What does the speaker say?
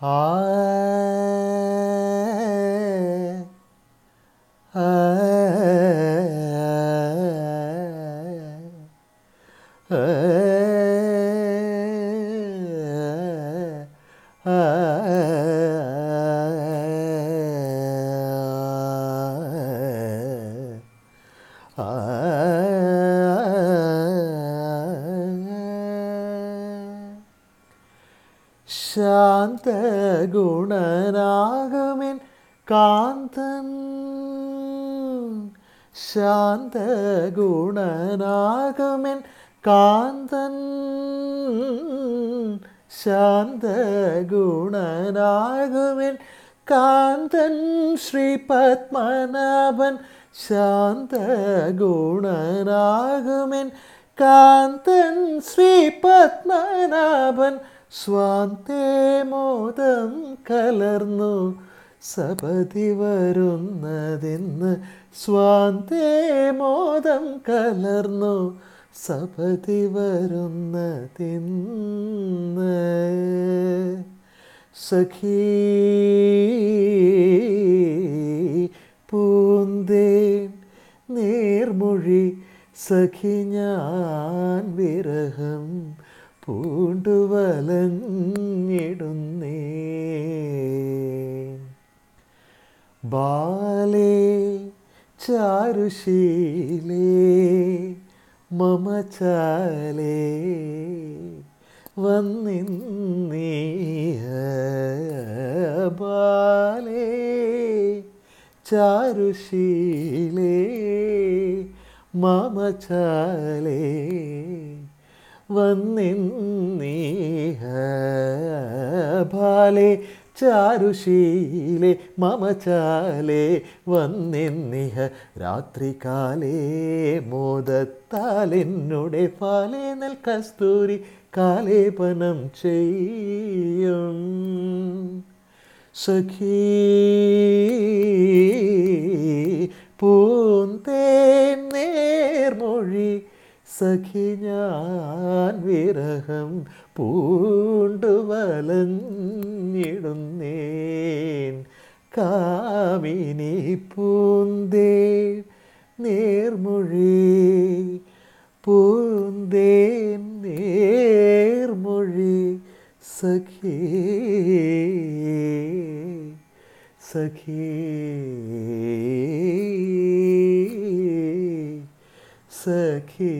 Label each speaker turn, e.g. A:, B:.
A: ആ ആ ശാന്ത ഗുണനാഗമിൻ കാന്തൻ. ശാന്തഗുണനാകുമിൻ കാന്തൻ. ശാന്തഗുണനാകുമിൻ കാന്തൻ. ശ്രീ പത്മനാഭൻ ശാന്തഗുണനാകുമിൻ കാന്തൻ. ശ്രീ പത്മനാഭൻ സ്വാന്തേ മോദം കലർന്നു സപതി വരുന്നതെന്ന്. സ്വാന്തേ മോദം കലർന്നു സപതി വരുന്നതെന്ന്. സഖീ പൂന്തേൻ നേർമൊഴി സഖി ഞാൻ വിരഹം പൂണ്ടുവലഞ്ഞിടുന്നേ ബാലേ ചാരുശീലേ മമ ചാലേ വന്നിന്നീയ ബാലേ ചാരുശീലേ മമ ചാലേ വന്നിന്നീഹ ബാലേ ചാരുശീലേ മമ ചാലേ വന്നിന്നിഹ രാത്രികാലേ മോദത്താലെന്നുടെ പാലേ നൽ കസ്തൂരി കാലേപനം ചെയ്യും. സഖീ പൂന്തേൻ സഖി ഞാൻ വിരഹം പൂണ്ടുവലഞ്ഞിടുന്നേൻ. കാമിനി പൂന്തേ നേർമൊഴി പൂന്തേൻ നേർമൊഴി സഖി. സഖി. സഖി